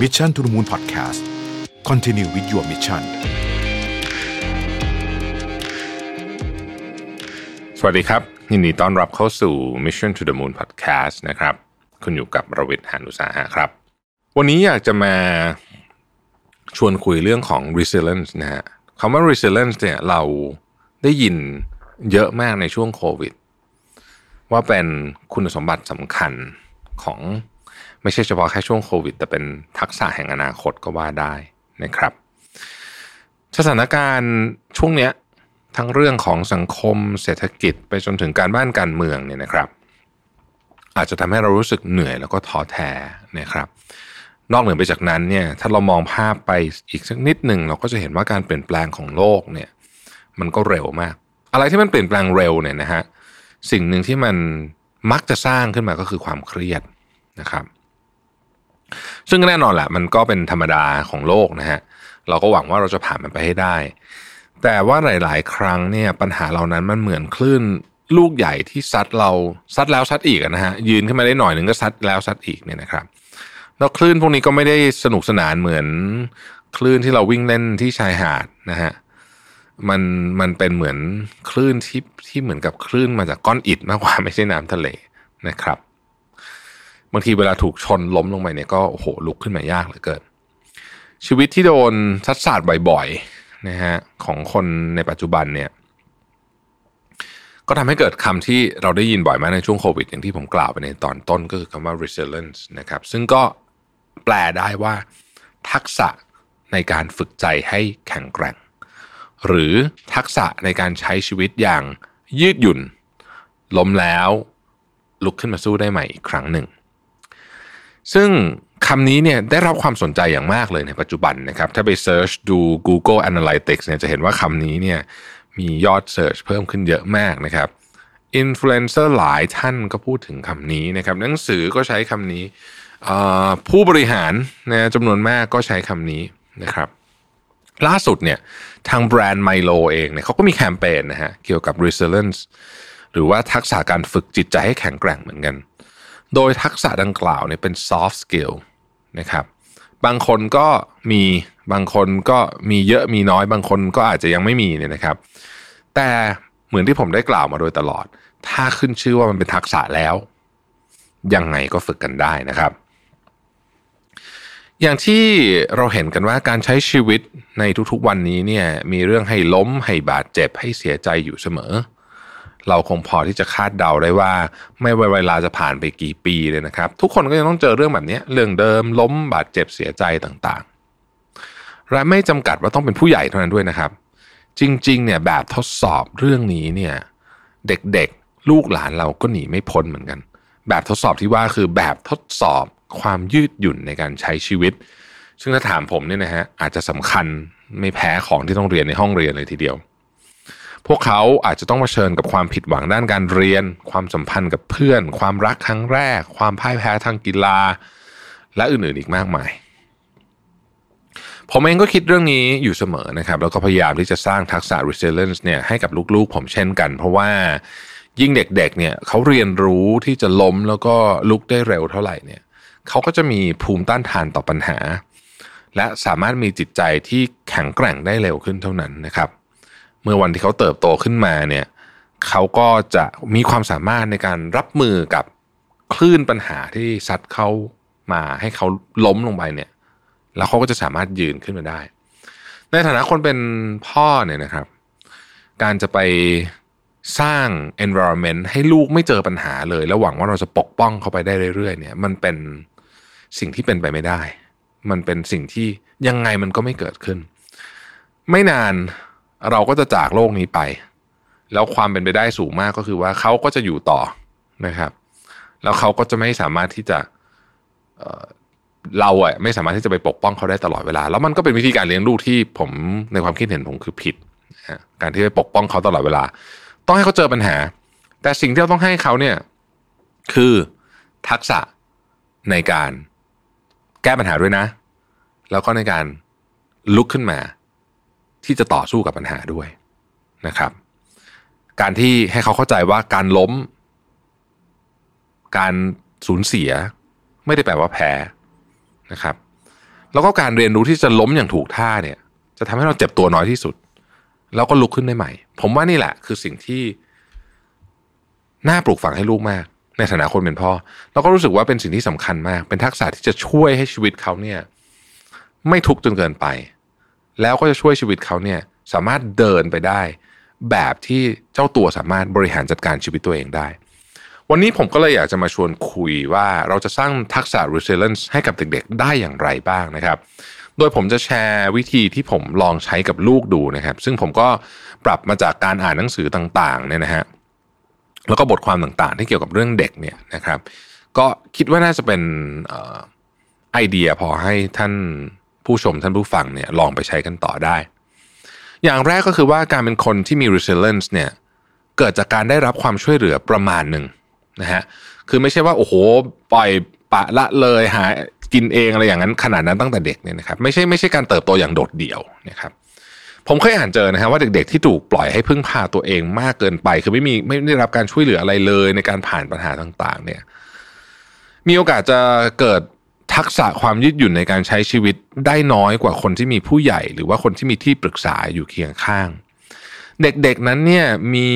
Mission to the Moon Podcast Continue with your mission สวัสดีครับ ยินดีต้อนรับเข้าสู่ Mission to the Moon Podcast นะครับ คุณอยู่กับรวิทย์หานุสาหะครับ วันนี้อยากจะมาชวนคุยเรื่องของ resilience นะฮะคำว่า resilience เนี่ยเราได้ยินเยอะมากในช่วงโควิด ว่าเป็นคุณสมบัติสำคัญของ ไม่ใช่เฉพาะแค่ช่วงโควิด แต่เป็นทักษะแห่งอนาคตก็ว่าได้นะครับสถานการณ์ช่วงเนี้ยทั้งเรื่องของสังคมเศรษฐกิจไปจนถึงการบ้านการเมืองเนี่ยนะครับ อาจจะทำให้เรารู้สึกเหนื่อยแล้วก็ท้อแท้นะครับ นอกเหนือไปจากนั้นเนี่ยถ้าเรามองภาพไปอีกสักนิดหนึ่งเราก็จะเห็นว่าการเปลี่ยนแปลงของโลกเนี่ยมันก็เร็วมาก อะไรที่มันเปลี่ยนแปลงเร็วเนี่ยนะฮะสิ่งหนึ่งที่มันมักจะสร้างขึ้นมาก็คือความเครียดนะครับ ซึ่งแน่นอนแหละมันก็เป็นธรรมดาของโลกนะฮะเราก็หวังว่าเราจะผ่านมันไปให้ได้ แต่ว่าหลาย ๆ ครั้งเนี่ยปัญหาเหล่านั้นมันเหมือนคลื่นลูกใหญ่ที่ซัดเราซัดแล้วซัดอีกนะฮะยืนขึ้นมาได้หน่อยหนึ่งก็ซัดแล้วซัดอีกเนี่ยนะครับแล้วคลื่นพวกนี้ก็ไม่ได้สนุกสนานเหมือนคลื่นที่เราวิ่งเล่นที่ชายหาดนะฮะมันมันเป็นเหมือนคลื่นที่ที่เหมือนกับคลื่นมาจากก้อนอิฐมากกว่าไม่ใช่น้ำทะเลนะครับ บางทีเวลาถูกชนล้มลงไปเนี่ยก็โอ้โหลุกขึ้นมายากเหลือเกิน ชีวิตที่โดนซัดสาดบ่อยๆนะฮะของคนในปัจจุบันเนี่ยก็ทำให้เกิดคำที่เราได้ยินบ่อยมากในช่วงโควิด อย่างที่ผมกล่าวไปในตอนต้นก็คือคำว่า resilience นะครับซึ่งก็แปลได้ว่า ทักษะในการฝึกใจให้แข็งแกร่ง หรือทักษะในการใช้ชีวิตอย่างยืดหยุ่น ล้มแล้วลุกขึ้นมาสู้ได้ใหม่อีกครั้งหนึ่ง ซึ่งคำนี้เนี่ยได้รับความสนใจอย่างมากเลยในปัจจุบันนะครับ ถ้าไป search ดู Google Analytics เนี่ยจะเห็นว่าคำนี้เนี่ยมียอด search เพิ่มขึ้นเยอะมากนะครับอินฟลูเอนเซอร์หลายท่านก็พูดถึงคำนี้นะครับ หนังสือก็ใช้คำนี้ ผู้บริหารนะจำนวนมากก็ใช้คำนี้นะครับ ล่าสุดเนี่ยทางแบรนด์ไมโลเองเนี่ยเขาก็มีแคมเปญนะฮะเกี่ยวกับ resilience หรือว่าทักษะการฝึกจิตใจให้แข็งแกร่งเหมือนกัน โดยทักษะดังกล่าวเนี่ยเป็น soft skill นะครับ บางคนก็มีบางคนก็มีเยอะมีน้อย บางคนก็อาจจะยังไม่มีเนี่ยนะครับ แต่เหมือนที่ผมได้กล่าวมาโดยตลอด ถ้าขึ้นชื่อว่ามันเป็นทักษะแล้ว ยังไงก็ฝึกกันได้นะครับ อย่างที่เราเห็นกันว่าการใช้ชีวิตในทุกๆวันนี้เนี่ยมีเรื่องให้ล้มให้บาดเจ็บให้เสียใจอยู่เสมอเเราคงพอที่จะคาดเดาได้ว่า ไม่ว่าเวลาจะผ่านไปกี่ปีเลยนะครับ ทุกคนก็ยังต้องเจอเรื่องแบบนี้เรื่องเดิมล้มบาดเจ็บเสียใจต่างๆ และไม่จำกัดว่าต้องเป็นผู้ใหญ่เท่านั้นด้วยนะครับ จริงๆเนี่ยแบบทดสอบเรื่องนี้เนี่ยเด็กๆลูกหลานเราก็หนีไม่พ้นเหมือนกัน แบบทดสอบที่ว่าคือแบบทดสอบความยืดหยุ่นในการใช้ชีวิต ซึ่งถ้าถามผมเนี่ยนะฮะอาจจะสำคัญไม่แพ้ของที่ต้องเรียนในห้องเรียนเลยทีเดียว พวกเขาอาจจะต้องเผชิญกับความผิดหวังด้านการเรียน ความสัมพันธ์กับเพื่อน ความรักครั้งแรก ความพ่ายแพ้ทางกีฬา และอื่นๆอีกมากมาย ผมเองก็คิดเรื่องนี้อยู่เสมอนะครับ แล้วก็พยายามที่จะสร้างทักษะ resilience เนี่ยให้กับลูกๆ ผมเช่นกัน เพราะว่ายิ่งเด็กๆ เนี่ยเขาเรียนรู้ที่จะล้มแล้วก็ลุกได้เร็วเท่าไหร่เนี่ยเขาก็จะมีภูมิต้านทานต่อปัญหา และสามารถมีจิตใจที่แข็งแกร่งได้เร็วขึ้นเท่านั้นนะครับ เมื่อวันที่เขาเติบโตขึ้นมาเนี่ยเขาก็จะมีความสามารถในการรับมือกับคลื่นปัญหาที่ซัดเข้ามาให้เขาล้มลงไปเนี่ย แล้วเขาก็จะสามารถยืนขึ้นมาได้ ในฐานะคนเป็นพ่อเนี่ยนะครับ การจะไปสร้าง environment ให้ลูกไม่เจอปัญหาเลย แล้วหวังว่าเราจะปกป้องเขาไปได้เรื่อยๆ เนี่ย มันเป็นสิ่งที่เป็นไปไม่ได้ มันเป็นสิ่งที่ยังไงมันก็ไม่เกิดขึ้น ไม่นาน เราก็จะจากโลกนี้ไป แล้วความเป็นไปได้สูงมากก็คือว่าเขาก็จะอยู่ต่อนะครับ แล้วเขาก็จะไม่สามารถที่จะเราอะไม่สามารถที่จะไปปกป้องเขาได้ตลอดเวลา แล้วมันก็เป็นวิธีการเลี้ยงลูกที่ผมในความคิดเห็นผมคือผิดการที่ไปปกป้องเขาตลอดเวลา ต้องให้เขาเจอปัญหา แต่สิ่งที่เราต้องให้เขาเนี่ยคือทักษะในการแก้ปัญหาด้วยนะ แล้วก็ในการลุกขึ้นมา ที่จะต่อสู้กับปัญหาด้วยนะครับ การที่ให้เขาเข้าใจว่าการล้ม การสูญเสีย ไม่ได้แปลว่าแพ้นะครับ แล้วก็การเรียนรู้ที่จะล้มอย่างถูกท่าเนี่ย จะทำให้เราเจ็บตัวน้อยที่สุด แล้วก็ลุกขึ้นได้ใหม่ ผมว่านี่แหละ คือสิ่งที่น่าปลูกฝังให้ลูกมาก ในฐานะคนเป็นพ่อ แล้วก็รู้สึกว่าเป็นสิ่งที่สำคัญมาก เป็นทักษะที่จะช่วยให้ชีวิตเขาเนี่ย ไม่ทุกข์จนเกินไป แล้วก็จะช่วยชีวิตเขาเนี่ยสามารถเดินไปได้ แบบที่เจ้าตัวสามารถบริหารจัดการชีวิตตัวเองได้ วันนี้ผมก็เลยอยากจะมาชวนคุยว่าเราจะสร้างทักษะ resilience ให้กับเด็กๆ ได้อย่างไรบ้างนะครับ โดยผมจะแชร์วิธีที่ผมลองใช้กับลูกดูนะครับ ซึ่งผมก็ปรับมาจากการอ่านหนังสือต่างๆเนี่ยนะฮะแล้วก็บทความต่างๆ ที่เกี่ยวกับเรื่องเด็กเนี่ยนะครับ ก็คิดว่าน่าจะเป็นไอเดียพอให้ท่าน ผู้ชมท่านผู้ฟังเนี่ยลองไปใช้กันต่อได้ อย่างแรกก็คือว่าการเป็นคนที่มี resilience เนี่ยเกิดจากการได้รับความช่วยเหลือประมาณหนึ่งนะฮะคือไม่ใช่ว่าโอ้โหปล่อยปะละเลยหากินเองอะไรอย่างนั้นขนาดนั้นตั้งแต่เด็กเนี่ยนะครับไม่ใช่ไม่ใช่การเติบโตอย่างโดดเดี่ยวนะครับผมเคยอ่านเจอนะฮะว่าเด็กๆที่ถูกปล่อยให้พึ่งพาตัวเองมากเกินไป คือไม่มีไม่ได้รับการช่วยเหลืออะไรเลยในการผ่านปัญหาต่าง ๆ เนี่ย มีโอกาสจะเกิด ทักษะความยืดหยุ่นในการใช้ชีวิตได้น้อยกว่าคนที่มีผู้ใหญ่ หรือว่าคนที่มีที่ปรึกษาอยู่เคียงข้าง เด็กๆนั้นเนี่ยมี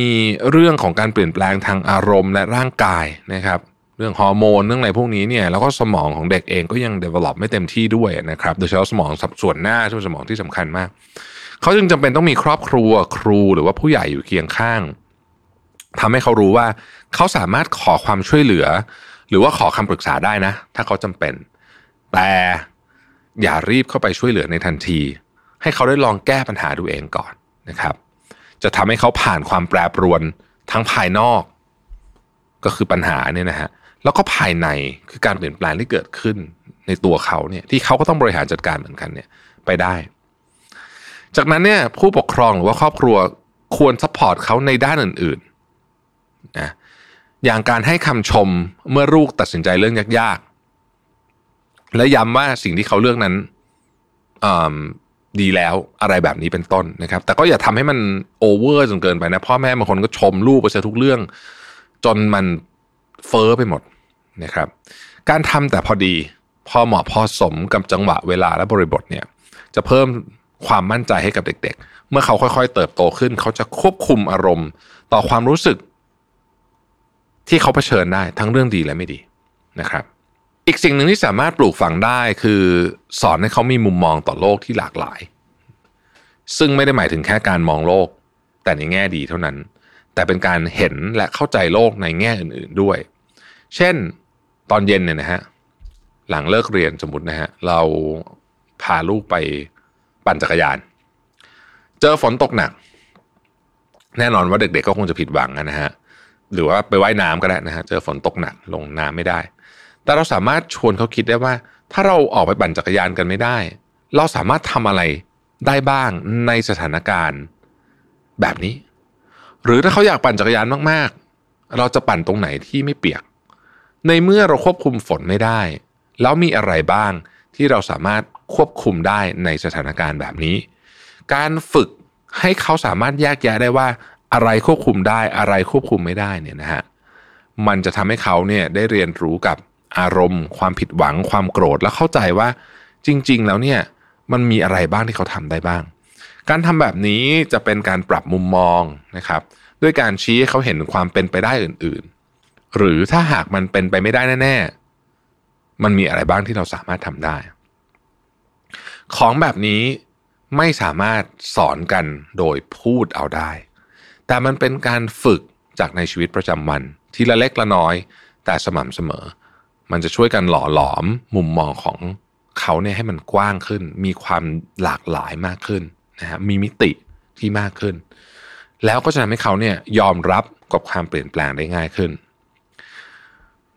เรื่องของการเปลี่ยนแปลงทางอารมณ์และร่างกายนะครับ เรื่องฮอร์โมนเรื่องอะไรพวกนี้เนี่ยแล้วก็สมองของเด็กเองก็ยัง develop ไม่เต็มที่ด้วยนะครับโดยเฉพาะสมองส่วนหน้าส่วนสมองที่สำคัญมากเขาจึงจำเป็นต้องมีครอบครัวครูหรือว่าผู้ใหญ่อยู่เคียงข้างทำให้เขารู้ว่าเขาสามารถขอความช่วยเหลือ หรือว่าขอคำปรึกษาได้นะ ถ้าเขาจำเป็น แต่อย่ารีบเข้าไปช่วยเหลือในทันที ให้เขาได้ลองแก้ปัญหาดูเองก่อนนะครับ จะทำให้เขาผ่านความแปรปรวนทั้งภายนอก ก็คือปัญหาเนี่ยนะฮะแล้วก็ภายในคือการเปลี่ยนแปลงที่เกิดขึ้นในตัวเขาเนี่ยที่เขาก็ต้องบริหารจัดการเหมือนกันเนี่ยไปได้ จากนั้นเนี่ยผู้ปกครองหรือว่าครอบครัวควร support เขาในด้านอื่นๆนะอย่างการให้คำชมเมื่อลูกตัดสินใจเรื่องยากๆ และย้ำว่าสิ่งที่เขาเลือกนั้นดีแล้วอะไรแบบนี้เป็นต้นนะครับ แต่ก็อย่าทำให้มันโอเวอร์จนเกินไปนะพ่อแม่บางคนก็ชมลูกไปซะทุกเรื่อง จนมันเฟอ้อไปหมดนะครับ การทำแต่พอดีพอเหมาะพอสมกับจังหวะเวลาและบริบทเนี่ย จะเพิ่มความมั่นใจให้กับเด็ก ๆ เมื่อเขาค่อยๆ เติบโตขึ้น เขาจะควบคุมอารมณ์ ต่อความรู้สึก ที่เขาเผชิญได้ทั้งเรื่องดีและไม่ดีนะครับ อีกสิ่งหนึ่งที่สามารถปลูกฝังได้คือสอนให้เขามีมุมมองต่อโลกที่หลากหลาย ซึ่งไม่ได้หมายถึงแค่การมองโลก แต่ในแง่ดีเท่านั้น แต่เป็นการเห็นและเข้าใจโลกในแง่อื่นๆด้วย เช่นตอนเย็นเนี่ยนะฮะหลังเลิกเรียนสมมตินะฮะเราพาลูกไปปั่นจักรยาน เจอฝนตกหนัก แน่นอนว่าเด็กๆก็คงจะผิดหวังนะฮะหรือว่าไปไว่ายน้ำก็ได้นะฮะเจอฝนตกหนักลงน้ำไม่ได้ แต่เราสามารถชวนเขาคิดได้ว่า ถ้าเราออกไปปั่นจักรยานกันไม่ได้ เราสามารถทำอะไรได้บ้างในสถานการณ์ แบบนี้ หรือถ้าเขาอยากปั่นจักรยานมากๆ เราจะปั่นตรงไหนที่ไม่เปียก ในเมื่อเราควบคุมฝนไม่ได้ แล้วมีอะไรบ้างที่เราสามารถควบคุมได้ในสถานการณ์แบบนี้ การฝึกให้เขาสามารถแยกแยะได้ว่าอะไรควบคุมได้อะไรควบคุมไม่ได้เนี่ยนะฮะมันจะทำให้เขาเนี่ยได้เรียนรู้กับ อารมณ์ ความผิดหวัง ความโกรธและเข้าใจว่าจริง ๆ แล้วเนี่ยมันมีอะไรบ้างที่เขาทำได้บ้าง การทำแบบนี้จะเป็นการปรับมุมมองนะครับ ด้วยการชี้ให้เขาเห็นความเป็นไปได้อื่นๆ หรือถ้าหากมันเป็นไปไม่ได้แน่ๆมันมีอะไรบ้างที่เราสามารถทำได้ ของแบบนี้ไม่สามารถสอนกันโดยพูดเอาได้ แต่มันเป็นการฝึกจากในชีวิตประจำวัน ทีละเล็กละน้อย แต่สม่ำเสมอ มันจะช่วยกันหล่อหลอมมุมมองของเขาเนี่ยให้มันกว้างขึ้น มีความหลากหลายมากขึ้นนะฮะมีมิติที่มากขึ้น แล้วก็จะทำให้เขาเนี่ยยอมรับกับความเปลี่ยนแปลงได้ง่ายขึ้น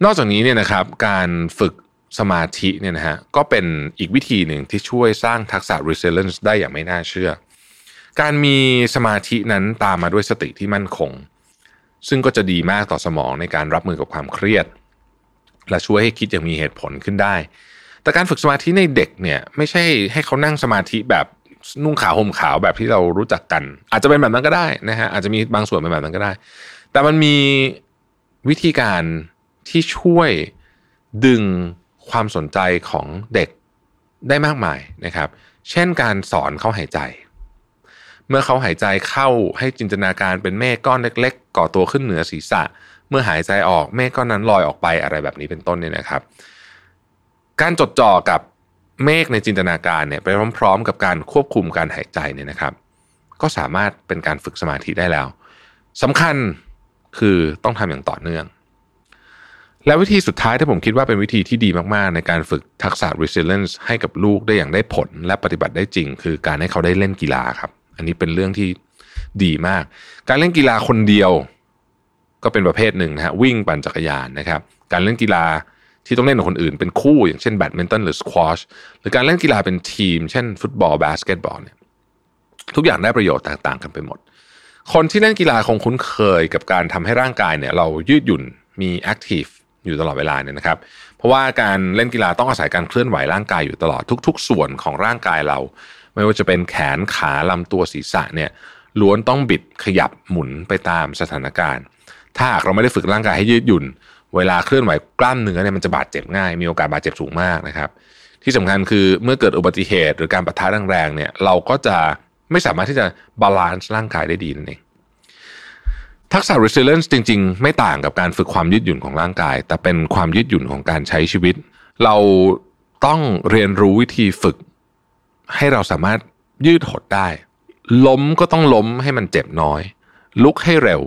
นอกจากนี้เนี่ยนะครับการฝึกสมาธิเนี่ยนะฮะก็เป็นอีกวิธีหนึ่งที่ช่วยสร้างทักษะ resilience ได้อย่างไม่น่าเชื่อ การมีสมาธินั้นตามมาด้วยสติที่มั่นคง ซึ่งก็จะดีมากต่อสมองในการรับมือกับความเครียด และช่วยให้คิดอย่างมีเหตุผลขึ้นได้ แต่การฝึกสมาธิในเด็กเนี่ยไม่ใช่ให้เขานั่งสมาธิแบบนุ่งขาวห่มขาวแบบที่เรารู้จักกัน อาจจะเป็นแบบนั้นก็ได้นะฮะอาจจะมีบางส่วนเป็นแบบนั้นก็ได้ แต่มันมีวิธีการที่ช่วยดึงความสนใจของเด็กได้มากมายนะครับ เช่นการสอนเขาหายใจ เมื่อเขาหายใจเข้าให้จินตนาการเป็นเมฆก้อนเล็ก ๆ ก่อตัวขึ้นเหนือศีรษะ เมื่อหายใจออกเมฆก้อนนั้นลอยออกไปอะไรแบบนี้เป็นต้นเนี่ยนะครับ การจดจ่อกับเมฆในจินตนาการเนี่ยไปพร้อมๆ กับการควบคุมการหายใจเนี่ยนะครับ ก็สามารถเป็นการฝึกสมาธิได้แล้วสำคัญคือต้องทำอย่างต่อเนื่อง และวิธีสุดท้ายที่ผมคิดว่าเป็นวิธีที่ดีมากๆ ในการฝึกทักษะ resilience ให้กับลูกได้อย่างได้ผลและปฏิบัติได้จริง คือการให้เขาได้เล่นกีฬาครับ อันนี้เป็นเรื่องที่ดีมาก การเล่นกีฬาคนเดียว ก็เป็นประเภทหนึ่งนะฮะวิ่งปั่นจักรยานนะครับ การเล่นกีฬาที่ต้องเล่นกับคนอื่นเป็นคู่อย่างเช่นแบดมินตันหรือสควอชหรือการเล่นกีฬาเป็นทีม เช่น ฟุตบอลบาสเกตบอลเนี่ยทุกอย่างได้ประโยชน์ต่างๆกันไปหมด คนที่เล่นกีฬาคงคุ้นเคยกับการทำให้ร่างกายเนี่ยเรายืดหยุ่นมี active อยู่ตลอดเวลาเนี่ยนะครับ เพราะว่าการเล่นกีฬาต้องอาศัยการเคลื่อนไหวร่างกายอยู่ตลอดทุก ๆ ส่วนของร่างกายเรา ไม่ว่าจะเป็นแขนขาลำตัวศีรษะเนี่ยล้วนต้องบิดขยับหมุนไปตามสถานการณ์ ถ้าหากเราไม่ได้ฝึกร่างกายให้ยืดหยุ่น เวลาเคลื่อนไหวกล้ามเนื้อเนี่ยมันจะบาดเจ็บง่าย มีโอกาสบาดเจ็บสูงมากนะครับ ที่สำคัญคือเมื่อเกิดอุบัติเหตุ หรือการปะทะแรงๆเนี่ยเราก็จะไม่สามารถที่จะ balance ร่างกายได้ดีนั่นเองทักษะ resilience จริง ๆ ไม่ต่างกับการฝึกความยืดหยุ่นของร่างกาย แต่เป็นความยืดหยุ่นของการใช้ชีวิต เราต้องเรียนรู้วิธีฝึก ให้เราสามารถยืดหดได้ ล้มก็ต้องล้มให้มันเจ็บน้อย ลุกให้เร็ว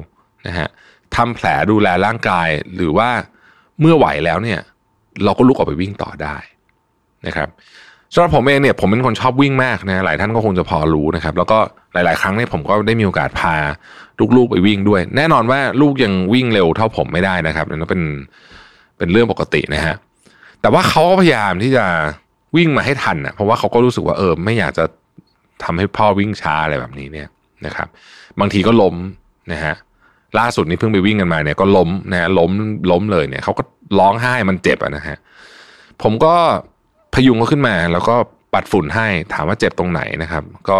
นะฮะ ทำแผลดูแลร่างกาย หรือว่าเมื่อไหวแล้วเนี่ย เราก็ลุกออกไปวิ่งต่อได้นะครับสำหรับผมเองเนี่ยผมเป็นคนชอบวิ่งมากนะหลายท่านก็คงจะพอรู้นะครับ แล้วก็หลาย ๆ ครั้งเนี่ยผมก็ได้มีโอกาสพาลูกๆไปวิ่งด้วย แน่นอนว่าลูกยังวิ่งเร็วเท่าผมไม่ได้นะครับนั่นเป็นเป็นเรื่องปกตินะฮะแต่ว่าเขาก็พยายามที่จะวิ่งมาให้ทันนะเพราะว่าเขาก็รู้สึกว่าเออไม่อยากจะทำให้พ่อวิ่งช้าอะไรแบบนี้เนี่ยนะครับ บางทีก็ล้มนะฮะ ล่าสุดนี้เพิ่งไปวิ่งกันมาเนี่ยก็ล้มนะล้มล้มเลยเนี่ยเขาก็ร้องไห้มันเจ็บอะนะฮะผมก็พยุงเขาขึ้นมา แล้วก็ปัดฝุ่นให้ถามว่าเจ็บตรงไหนนะครับ ก็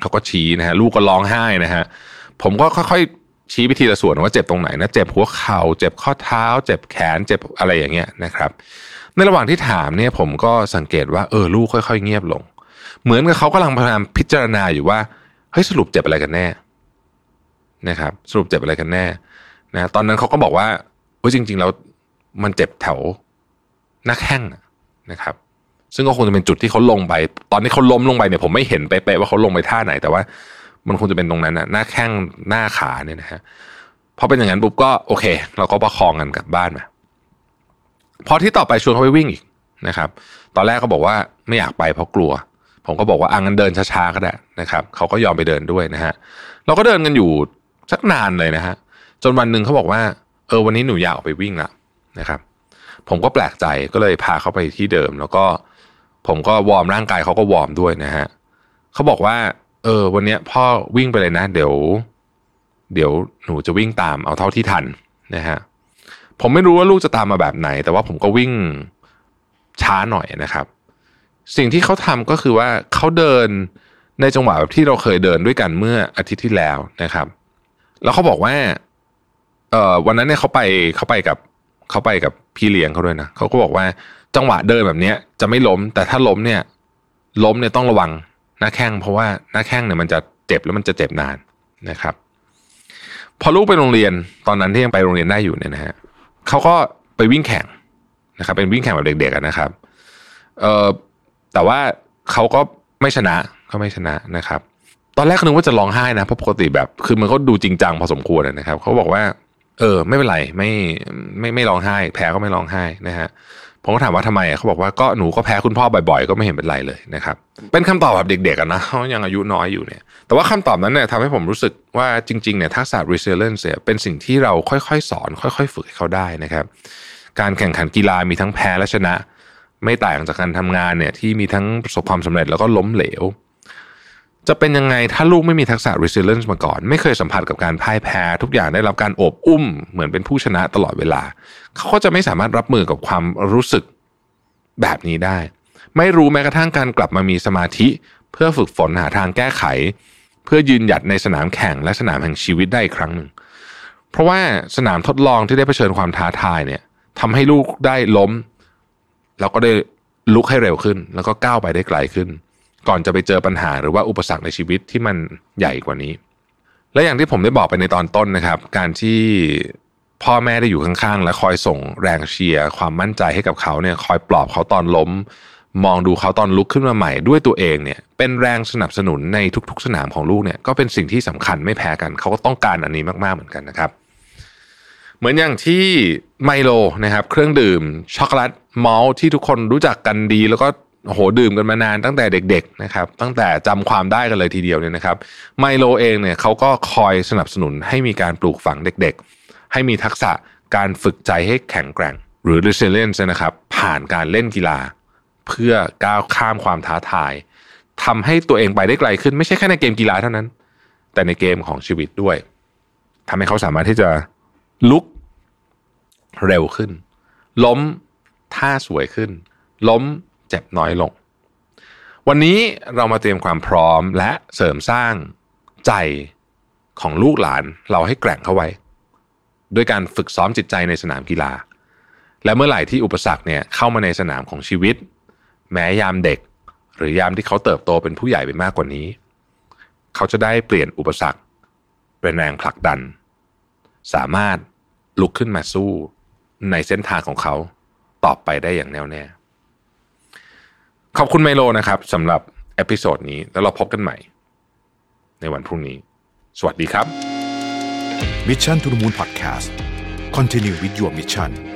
เขาก็ชี้นะฮะลูกก็ร้องไห้นะฮะผมก็ค่อยๆชี้ไปทีละส่วนว่าเจ็บตรงไหนนะเจ็บหัวเข่า เจ็บข้อเท้า เจ็บแขนเจ็บอะไรอย่างเงี้ยนะครับ ในระหว่างที่ถามเนี่ยผมก็สังเกตว่าเออลูกค่อย ๆ เงียบลง เหมือนกับเขากำลังพยายามพิจารณาอยู่ว่าเฮ้ยสรุปเจ็บอะไรกันแน่ นะครับสรุปเจ็บอะไรกันแน่นะตอนนั้นเขาก็บอกว่าเฮ้ยจริง ๆ แล้วมันเจ็บแถวหน้าแข้งนะครับ ซึ่งก็คงจะเป็นจุดที่เขาลงไป ตอนนี้เขาล้มลงไปเนี่ยผมไม่เห็นเป๊ะๆว่าเขาลงไปท่าไหน แต่ว่ามันคงจะเป็นตรงนั้นนะหน้าแข้งหน้าขาเนี่ยนะฮะพอเป็นอย่างนั้นปุ๊บก็โอเค เราก็ประคองกันกลับบ้านมาพอที่ต่อไปชวนเขาไปวิ่งอีกนะครับ ตอนแรกเขาบอกว่าไม่อยากไปเพราะกลัว ผมก็บอกว่าอังันเดินช้าๆก็ได้นะครับเขาก็ยอมไปเดินด้วยนะฮะเราก็เดินกันอยู่ สักนานเลยนะฮะจนวันหนึ่งเขาบอกว่า เออวันนี้หนูอยากออกไปวิ่งละนะครับ ผมก็แปลกใจก็เลยพาเขาไปที่เดิม แล้วก็ผมก็วอร์มร่างกายเขาก็วอร์มด้วยนะฮะเขาบอกว่า เออ วันนี้พ่อวิ่งไปเลยนะ เดี๋ยว เดี๋ยวหนูจะวิ่งตามเอาเท่าที่ทันนะฮะผมไม่รู้ว่าลูกจะตามมาแบบไหน แต่ว่าผมก็วิ่งช้าหน่อยนะครับ สิ่งที่เขาทำก็คือว่าเขาเดินในจังหวะแบบที่เราเคยเดินด้วยกันเมื่ออาทิตย์ที่แล้วนะครับ แล้วเขาบอกว่า เออวันนั้นเนี่ยเขาไปเขาไปกับเขาไปกับพี่เลี้ยงเขาด้วยนะเขาก็บอกว่าจังหวะเดินแบบเนี้ย จะไม่ล้ม แต่ถ้าล้มเนี่ย ล้มเนี่ยต้องระวังหน้าแข้งเพราะว่าหน้าแข้งเนี่ยมันจะเจ็บแล้วมันจะเจ็บนานนะครับ พอลูกไปโรงเรียนตอนนั้นที่ยังไปโรงเรียนได้อยู่เนี่ยนะฮะเขาก็ไปวิ่งแข่งนะครับ เป็นวิ่งแข่งแบบเด็กๆนะครับ เอ่อแต่ว่าเขาก็ไม่ชนะเขาไม่ชนะนะครับ อนแรกนึกว่าจะร้องไห้นะเพราะปกติแบบ คือมันก็ดูจริงจังพอสมควรนะครับเขาบอกว่า เออ ไม่เป็นไรไม่ไม่ไม่ร้องไห้ แพ้ก็ไม่ร้องไห้นะฮะผมก็ถามว่าทำไมเขาบอกว่าก็หนูก็แพ้คุณพ่อบ่อยๆ ก็ไม่เห็นเป็นไรเลยนะครับ เป็นคำตอบแบบเด็กๆนะเขายังอายุน้อยอยู่เนี่ย แต่ว่าคำตอบนั้นเนี่ยทำให้ผมรู้สึกว่าจริงๆเนี่ยทักษะ resilience เป็นสิ่งที่เราค่อยๆ สอน ค่อย ๆ ฝึกให้เขาได้นะครับ การแข่งขันกีฬามีทั้งแพ้และชนะ ไม่ต่างจากการทำงานเนี่ยที่มีทั้งประสบความสำเร็จแล้วก็ล้มเหลว จะเป็นยังไงถ้าลูกไม่มีทักษะ resilience มาก่อน ไม่เคยสัมผัสกับการพ่ายแพ้ ทุกอย่างได้รับการโอบอุ้ม เหมือนเป็นผู้ชนะตลอดเวลา เขาก็จะไม่สามารถรับมือกับความรู้สึกแบบนี้ได้ ไม่รู้แม้กระทั่งการกลับมามีสมาธิ เพื่อฝึกฝนหาทางแก้ไข เพื่อยืนหยัดในสนามแข่งและสนามแห่งชีวิตได้อีกครั้งหนึ่ง เพราะว่าสนามทดลองที่ได้เผชิญความท้าทายเนี่ยทำให้ลูกได้ล้ม แล้วก็ได้ลุกให้เร็วขึ้น แล้วก็ก้าวไปได้ไกลขึ้น ก่อนจะไปเจอปัญหาหรือว่าอุปสรรคในชีวิตที่มันใหญ่กว่านี้ และอย่างที่ผมได้บอกไปในตอนต้นนะครับ การที่พ่อแม่ได้อยู่ข้างๆ และคอยส่งแรงเชียร์ความมั่นใจให้กับเขาเนี่ยคอยปลอบเขาตอนล้ม มองดูเขาตอนลุกขึ้นมาใหม่ด้วยตัวเองเนี่ยเป็นแรงสนับสนุนในทุกๆ สนามของลูกเนี่ยก็เป็นสิ่งที่สำคัญไม่แพ้กัน เขาก็ต้องการอันนี้มากๆเหมือนกันนะครับ เหมือนอย่างที่ไมโลนะครับเครื่องดื่มช็อกโกแลตมอลที่ทุกคนรู้จักกันดีแล้วก็ โหดื่มกันมานานตั้งแต่เด็กๆนะครับตั้งแต่จำความได้กันเลยทีเดียวเนี่ยนะครับไมโลเองเนี่ยเขาก็คอยสนับสนุนให้มีการปลูกฝังเด็กๆ ให้มีทักษะการฝึกใจให้แข็งแกร่ง หรือ resilience นะครับผ่านการเล่นกีฬา เพื่อก้าวข้ามความท้าทายทำให้ตัวเองไปได้ไกลขึ้นไม่ใช่แค่ในเกมกีฬาเท่านั้น แต่ในเกมของชีวิตด้วยทำให้เขาสามารถที่จะลุกเร็วขึ้น ล้มท่าสวยขึ้น ล้ม เจ็บน้อยลง วันนี้เรามาเตรียมความพร้อมและเสริมสร้างใจของลูกหลานเราให้แกร่งเข้าไว้ ด้วยการฝึกซ้อมจิตใจในสนามกีฬา และเมื่อไหร่ที่อุปสรรคเนี่ยเข้ามาในสนามของชีวิต แม้ยามเด็ก หรือยามที่เขาเติบโตเป็นผู้ใหญ่ไปมากกว่านี้ เขาจะได้เปลี่ยนอุปสรรค เป็นแรงผลักดัน สามารถลุกขึ้นมาสู้ในเส้นทางของเขาต่อไปได้อย่างแน่วแน่ ขอบคุณไมโลนะครับสำหรับ episode นี้แล้วเราพบกันใหม่ ในวันพรุ่งนี้ สวัสดีครับ Mission to the Moon Podcast Continue with your mission